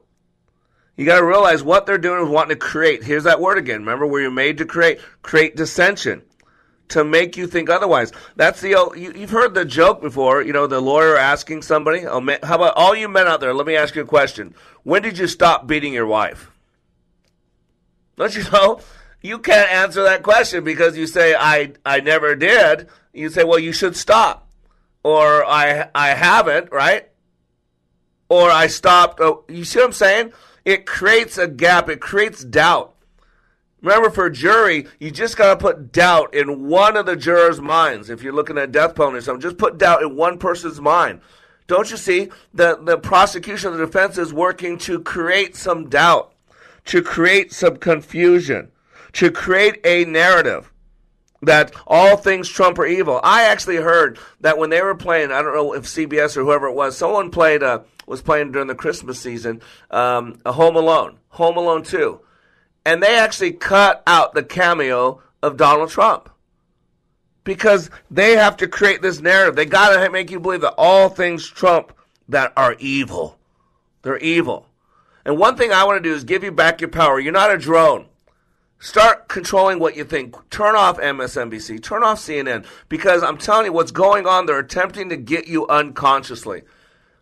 You got to realize what they're doing is wanting to create. Here's that word again. Remember where you're made to create, create dissension to make you think otherwise. That's the oh, you, have heard the joke before. You know, the lawyer asking somebody, oh, "How about all you men out there? Let me ask you a question. When did you stop beating your wife?" Don't you know? You can't answer that question because you say, "I I never did." You say, "Well, you should stop," or "I I haven't," right? Or I stopped. Oh, you see what I'm saying? It creates a gap. It creates doubt. Remember, for a jury, you just got to put doubt in one of the jurors' minds. If you're looking at death penalty or something, just put doubt in one person's mind. Don't you see that the prosecution, the defense is working to create some doubt, to create some confusion, to create a narrative that all things Trump are evil. I actually heard that when they were playing, I don't know if CBS or whoever it was, someone played a, was playing during the Christmas season, um, a Home Alone, Home Alone 2 and they actually cut out the cameo of Donald Trump because they have to create this narrative. They got to make you believe that all things Trump that are evil, they're evil. And one thing I want to do is give you back your power. You're not a drone. Start controlling what you think. Turn off MSNBC. Turn off CNN. Because I'm telling you what's going on. They're attempting to get you unconsciously.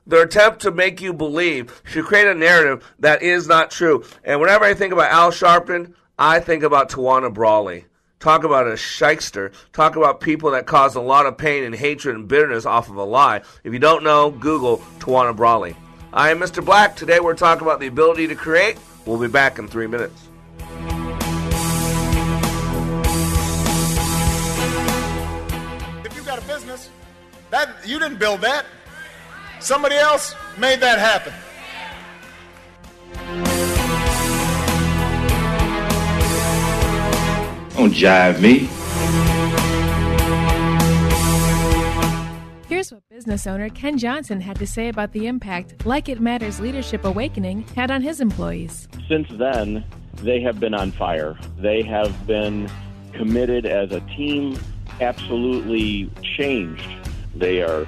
Their attempt to make you believe, should create a narrative that is not true. And whenever I think about Al Sharpton, I think about Tawana Brawley. Talk about a shyster. Talk about people that cause a lot of pain and hatred and bitterness off of a lie. If you don't know, Google Tawana Brawley. I am Mr. Black. Today we're talking about the ability to create. We'll be back in three minutes. If you've got a business, that you didn't build that. Somebody else made that happen. Don't jive me. Here's what business owner Ken Johnson had to say about the impact Like It Matters Leadership Awakening had on his employees. Since then, they have been on fire. They have been committed as a team, absolutely changed. They are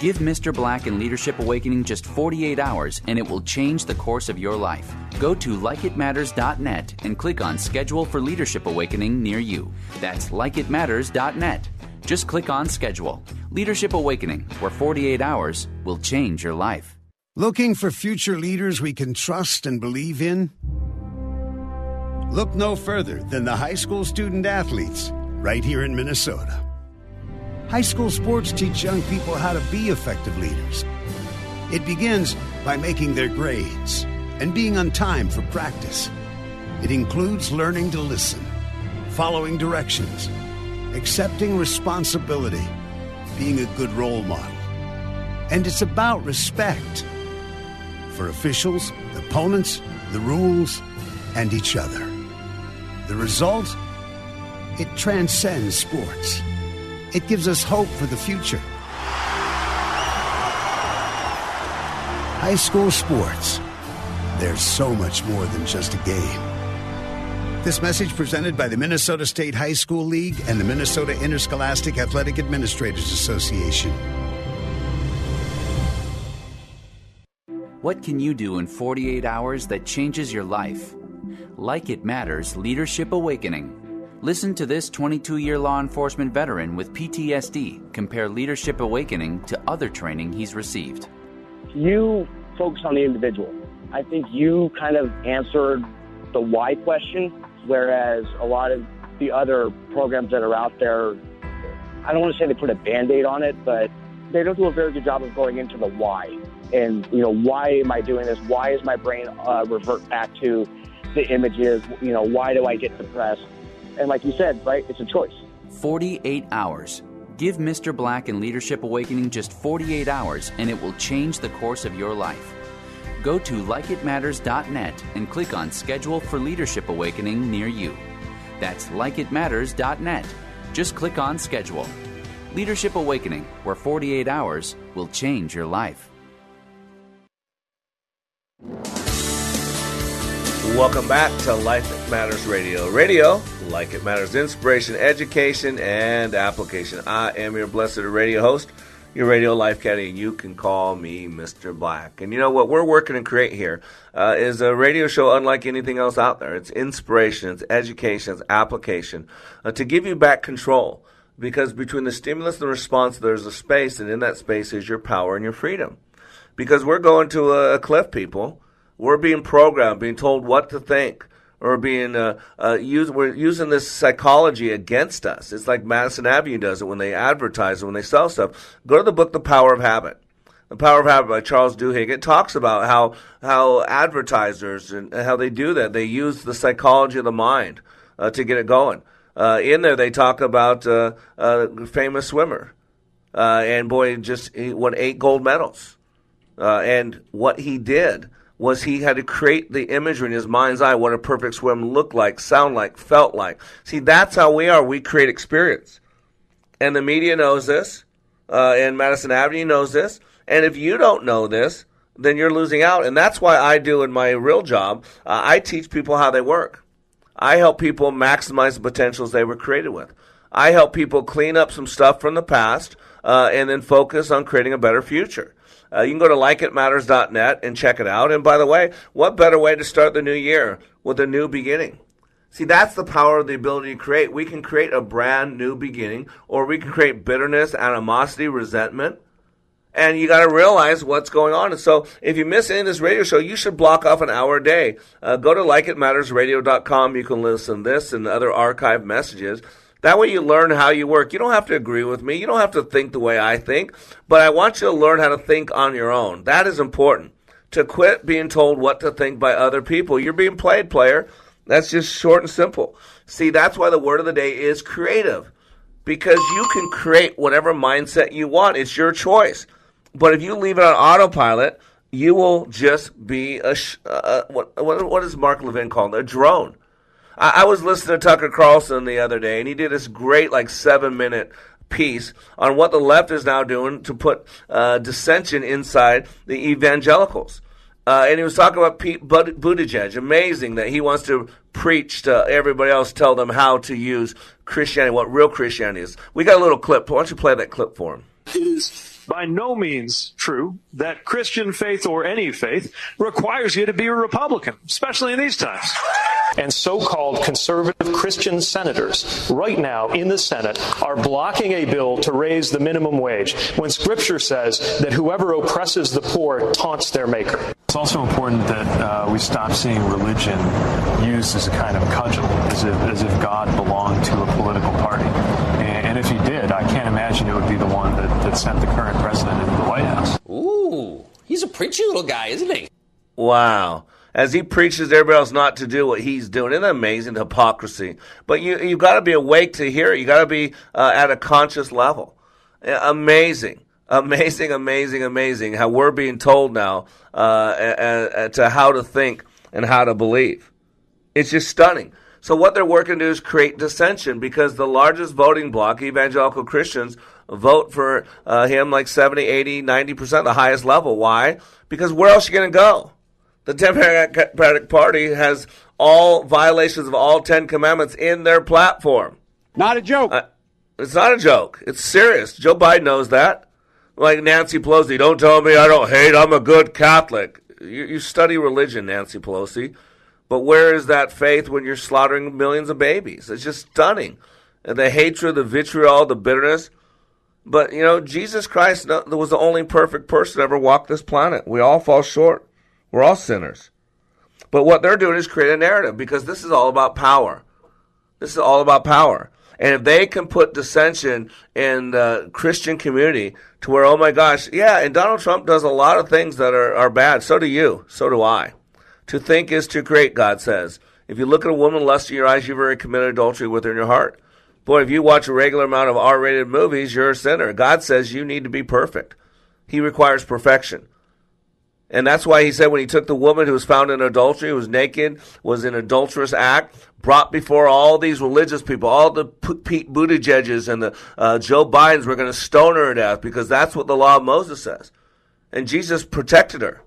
Give Mr. Black and Leadership Awakening just 48 hours and it will change the course of your life. Go to likeitmatters.net and click on Schedule for Leadership Awakening near you. That's likeitmatters.net. Just click on Schedule. Leadership Awakening, where 48 hours will change your life. Looking for future leaders we can trust and believe in? Look no further than the high school student athletes right here in Minnesota. High school sports teach young people how to be effective leaders. It begins by making their grades and being on time for practice. It includes learning to listen, following directions, accepting responsibility, being a good role model. And it's about respect for officials, opponents, the rules, and each other. The result? It transcends sports. It gives us hope for the future. High school sports. There's so much more than just a game. This message presented by the Minnesota State High School League and the Minnesota Interscholastic Athletic Administrators Association. What can you do in 48 hours that changes your life? Like It Matters Leadership Awakening. Listen to this 22 year law enforcement veteran with PTSD compare Leadership Awakening to other training he's received. You focus on the individual. I think you kind of answered the why question, whereas a lot of the other programs that are out there, I don't want to say they put a band aid on it, but they don't do a very good job of going into the why. And, you know, why am I doing this? Why is my brain uh, revert back to the images? You know, why do I get depressed? And like you said, right, it's a choice. 48 hours. Give Mr. Black and Leadership Awakening just 48 hours and it will change the course of your life. Go to likeitmatters.net and click on Schedule for Leadership Awakening near you. That's likeitmatters.net. Just click on Schedule. Leadership Awakening, where 48 hours will change your life. Welcome back to Like It Matters Radio. Radio, like it matters, inspiration, education, and application. I am your blessed radio host, your radio life caddy, and you can call me Mr. Black. And you know what we're working to create here uh, is a radio show unlike anything else out there. It's inspiration, it's education, it's application uh, to give you back control. Because between the stimulus and the response, there's a space, and in that space is your power and your freedom. Because we're going to a, a cliff, people. We're being programmed, being told what to think, or being uh, uh, we're using this psychology against us. It's like Madison Avenue does it when they advertise it, when they sell stuff. Go to the book, The Power of Habit. The Power of Habit by Charles Duhigg. It talks about how how advertisers and how they do that. They use the psychology of the mind uh, to get it going. Uh, in there, they talk about uh, a famous swimmer, uh, and boy, just he won eight gold medals. Uh, and what he did was he had to create the imagery in his mind's eye what a perfect swim looked like, sound like, felt like. See, that's how we are. We create experience, and the media knows this, uh, and Madison Avenue knows this. And if you don't know this, then you're losing out. And that's why I do in my real job. Uh, I teach people how they work. I help people maximize the potentials they were created with. I help people clean up some stuff from the past uh, and then focus on creating a better future. Uh, you can go to likeitmatters.net and check it out. And by the way, what better way to start the new year with a new beginning? See, that's the power of the ability to create. We can create a brand new beginning, or we can create bitterness, animosity, resentment. And you got to realize what's going on. And so, if you miss any of this radio show, you should block off an hour a day. Uh, go to likeitmattersradio.com. You can listen to this and other archive messages. That way you learn how you work. You don't have to agree with me. You don't have to think the way I think, but I want you to learn how to think on your own. That is important. To quit being told what to think by other people. You're being played, player. That's just short and simple. See, that's why the word of the day is creative. Because you can create whatever mindset you want. It's your choice. But if you leave it on autopilot, you will just be a, sh- uh, what, what, what is Mark Levin called? A drone. I, I was listening to Tucker Carlson the other day, and he did this great, like, seven minute piece on what the left is now doing to put uh, dissension inside the evangelicals. Uh, and he was talking about Pete Buttigieg. Amazing that he wants to preach to everybody else, tell them how to use Christianity, what real Christianity is. We got a little clip. Why don't you play that clip for him? It is by no means true that Christian faith or any faith requires you to be a Republican, especially in these times. And so called conservative Christian senators right now in the Senate are blocking a bill to raise the minimum wage when Scripture says that whoever oppresses the poor taunts their maker. It's also important that uh, we stop seeing religion used as a kind of cudgel, as if, as if God belonged to a political party. And, and if he did, I can't imagine it would be the one that, that sent the current president into the White House. Ooh, he's a preachy little guy, isn't he? Wow as he preaches everybody else not to do what he's doing. Isn't amazing hypocrisy? But you you've got to be awake to hear it. You've got to be uh, at a conscious level. Amazing. Amazing, amazing, amazing how we're being told now uh, to how to think and how to believe. It's just stunning. So what they're working to do is create dissension because the largest voting bloc, evangelical Christians, vote for uh, him like 70, 80, 90%, the highest level. Why? Because where else are you going to go? The Democratic Party has all violations of all Ten Commandments in their platform. Not a joke. Uh, it's not a joke. It's serious. Joe Biden knows that. Like Nancy Pelosi, don't tell me I don't hate. I'm a good Catholic. You, you study religion, Nancy Pelosi. But where is that faith when you're slaughtering millions of babies? It's just stunning. And the hatred, the vitriol, the bitterness. But, you know, Jesus Christ was the only perfect person ever walked this planet. We all fall short. We're all sinners. But what they're doing is create a narrative because this is all about power. This is all about power. And if they can put dissension in the Christian community to where, oh my gosh, yeah, and Donald Trump does a lot of things that are, are bad. So do you. So do I. To think is to create, God says. If you look at a woman lust in your eyes, you've already committed adultery with her in your heart. Boy, if you watch a regular amount of R rated movies, you're a sinner. God says you need to be perfect. He requires perfection. And that's why he said when he took the woman who was found in adultery, who was naked, was in adulterous act, brought before all these religious people, all the Pete Buttigiegs and the uh, Joe Bidens were going to stone her to death because that's what the law of Moses says. And Jesus protected her.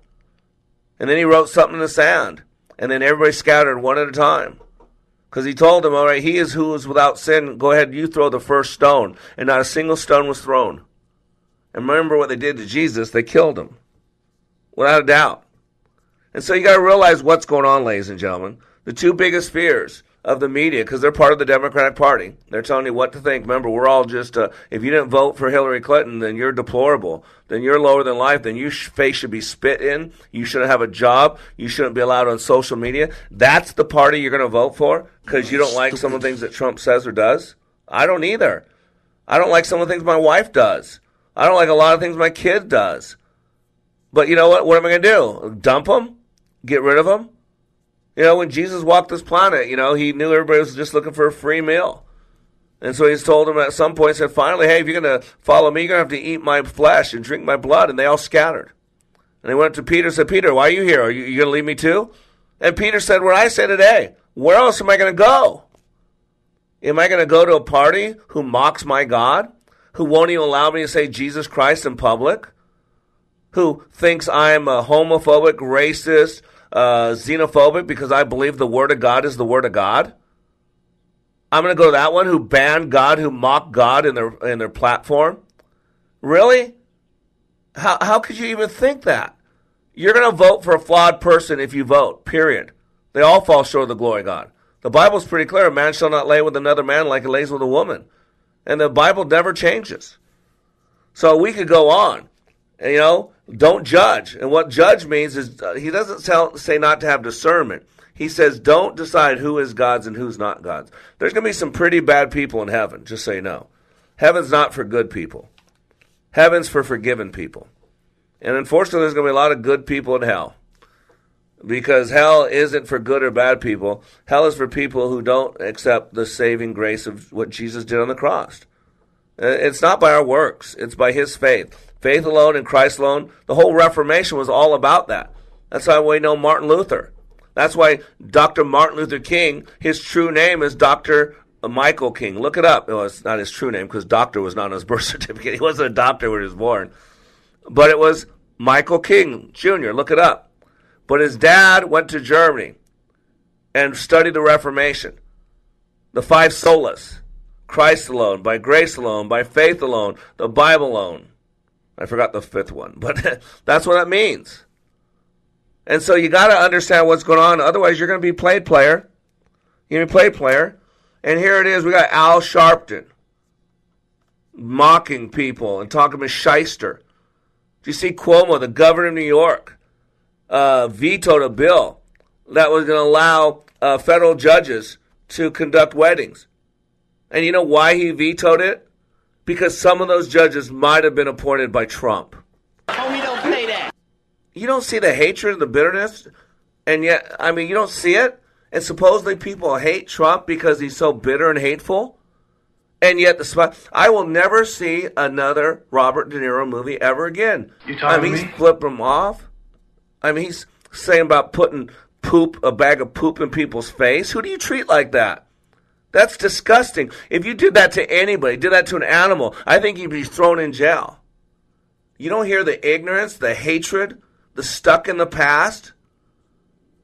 And then he wrote something in the sand. And then everybody scattered one at a time. Because he told them, all right, he is who is without sin. Go ahead, you throw the first stone. And not a single stone was thrown. And remember what they did to Jesus? They killed him without a doubt. And so you got to realize what's going on, ladies and gentlemen. The two biggest fears of the media, because they're part of the Democratic Party, they're telling you what to think. Remember, we're all just, uh, if you didn't vote for Hillary Clinton, then you're deplorable. Then you're lower than life. Then your face should be spit in. You shouldn't have a job. You shouldn't be allowed on social media. That's the party you're going to vote for because you don't like some of the things that Trump says or does. I don't either. I don't like some of the things my wife does. I don't like a lot of things my kid does. But you know what? What am I going to do? Dump them? Get rid of them? You know, when Jesus walked this planet, you know, he knew everybody was just looking for a free meal. And so he's told them at some point, said, finally, hey, if you're going to follow me, you're going to have to eat my flesh and drink my blood. And they all scattered. And they went up to Peter and said, Peter, why are you here? Are you, you going to leave me too? And Peter said, what I say today, where else am I going to go? Am I going to go to a party who mocks my God? Who won't even allow me to say Jesus Christ in public? Who thinks I'm a homophobic, racist, uh, xenophobic because I believe the Word of God is the Word of God? I'm going to go to that one who banned God, who mocked God in their in their platform. Really? How how could you even think that? You're going to vote for a flawed person if you vote. Period. They all fall short of the glory of God. The Bible's pretty clear: a man shall not lay with another man like he lays with a woman, and the Bible never changes. So we could go on. You know, don't judge. And what judge means is uh, he doesn't tell, say not to have discernment. He says don't decide who is God's and who's not God's. There's going to be some pretty bad people in heaven, just so you know. Heaven's not for good people. Heaven's for forgiven people. And unfortunately, there's going to be a lot of good people in hell. Because hell isn't for good or bad people. Hell is for people who don't accept the saving grace of what Jesus did on the cross. Uh, It's not by our works, it's by his faith. Faith alone and Christ alone. The whole Reformation was all about that. That's why we know Martin Luther. That's why Dr. Martin Luther King, his true name is Dr. Michael King. Look it up. Well, it's not his true name because doctor was not on his birth certificate. He wasn't a doctor when he was born. But it was Michael King Jr. Look it up. But his dad went to Germany and studied the Reformation. The five solas. Christ alone, by grace alone, by faith alone, the Bible alone. I forgot the fifth one, but that's what that means. And so you got to understand what's going on. Otherwise, you're going to be played player. You're going to be played player. And here it is. We got Al Sharpton mocking people and talking about shyster. Do you see Cuomo, the governor of New York, uh, vetoed a bill that was going to allow uh, federal judges to conduct weddings? And you know why he vetoed it? Because some of those judges might have been appointed by Trump. Oh, Homie, don't say that. You don't see the hatred, and the bitterness, and yet, I mean, you don't see it. And supposedly people hate Trump because he's so bitter and hateful. And yet, the spot, I will never see another Robert De Niro movie ever again. You I talking mean, to he's flipping them off. I mean, he's saying about putting poop, a bag of poop in people's face. Who do you treat like that? That's disgusting. If you did that to anybody, did that to an animal, I think you'd be thrown in jail. You don't hear the ignorance, the hatred, the stuck in the past?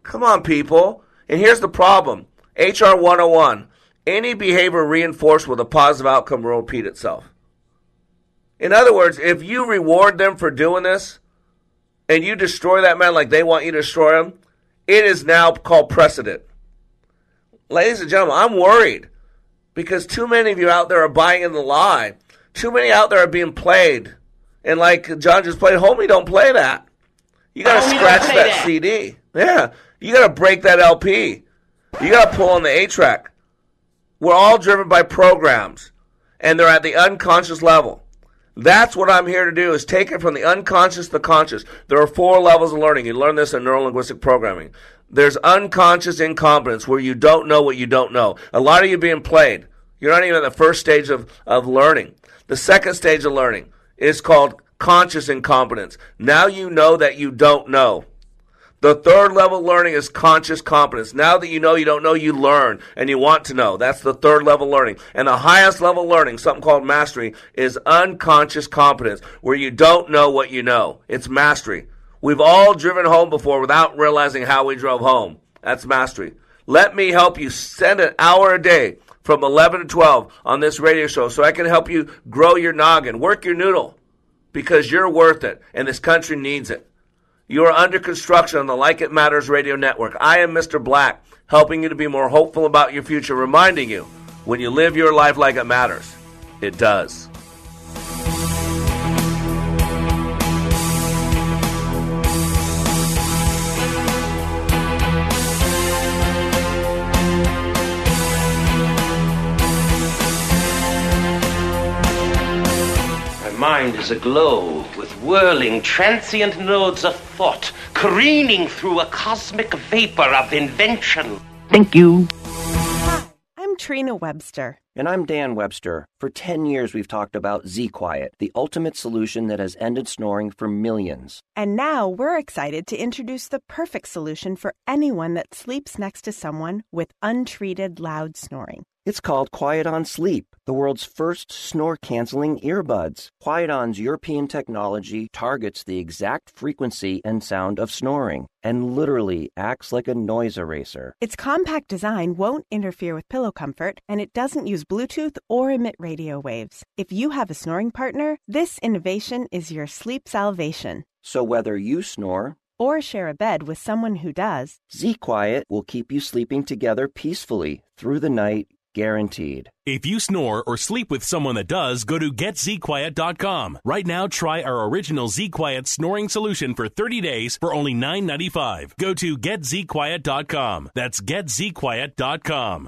Come on, people. And here's the problem HR 101 any behavior reinforced with a positive outcome will repeat itself. In other words, if you reward them for doing this and you destroy that man like they want you to destroy him, it is now called precedent. Ladies and gentlemen, I'm worried because too many of you out there are buying in the lie. Too many out there are being played. And like John just played, homie, don't play that. You gotta Homie, scratch that, that. CD. Yeah. You gotta break that LP. You gotta pull on the A track. We're all driven by programs, and they're at the unconscious level. That's what I'm here to do is take it from the unconscious to the conscious. There are four levels of learning. You learn this in neurolinguistic programming. There's unconscious incompetence where you don't know what you don't know. A lot of you being played. You're not even at the first stage of, of learning. The second stage of learning is called conscious incompetence. Now you know that you don't know. The third level learning is conscious competence. Now that you know you don't know, you learn and you want to know. That's the third level learning. And the highest level learning, something called mastery, is unconscious competence, where you don't know what you know. It's mastery. We've all driven home before without realizing how we drove home. That's mastery. Let me help you spend an hour a day from 11 to 12 on this radio show so I can help you grow your noggin, work your noodle, because you're worth it and this country needs it. You are under construction on the Like It Matters radio network. I am Mr. Black, helping you to be more hopeful about your future, reminding you when you live your life like it matters, it does. Mind is aglow with whirling, transient nodes of thought, careening through a cosmic vapor of invention. Thank you. Hi, I'm Trina Webster. And I'm Dan Webster. For 10 years, we've talked about Z Quiet, the ultimate solution that has ended snoring for millions. And now we're excited to introduce the perfect solution for anyone that sleeps next to someone with untreated loud snoring. It's called Quiet On Sleep, the world's first snore canceling earbuds. Quiet On's European technology targets the exact frequency and sound of snoring and literally acts like a noise eraser. Its compact design won't interfere with pillow comfort, and it doesn't use Bluetooth or emit radio waves. If you have a snoring partner, this innovation is your sleep salvation. So whether you snore, or share a bed with someone who does, Z Quiet will keep you sleeping together peacefully through the night guaranteed. If you snore or sleep with someone that does, go to getzquiet.com. Right now, try our original Z Quiet snoring solution for 30 days for only $9.95. Go to getzquiet.com. That's getzquiet.com.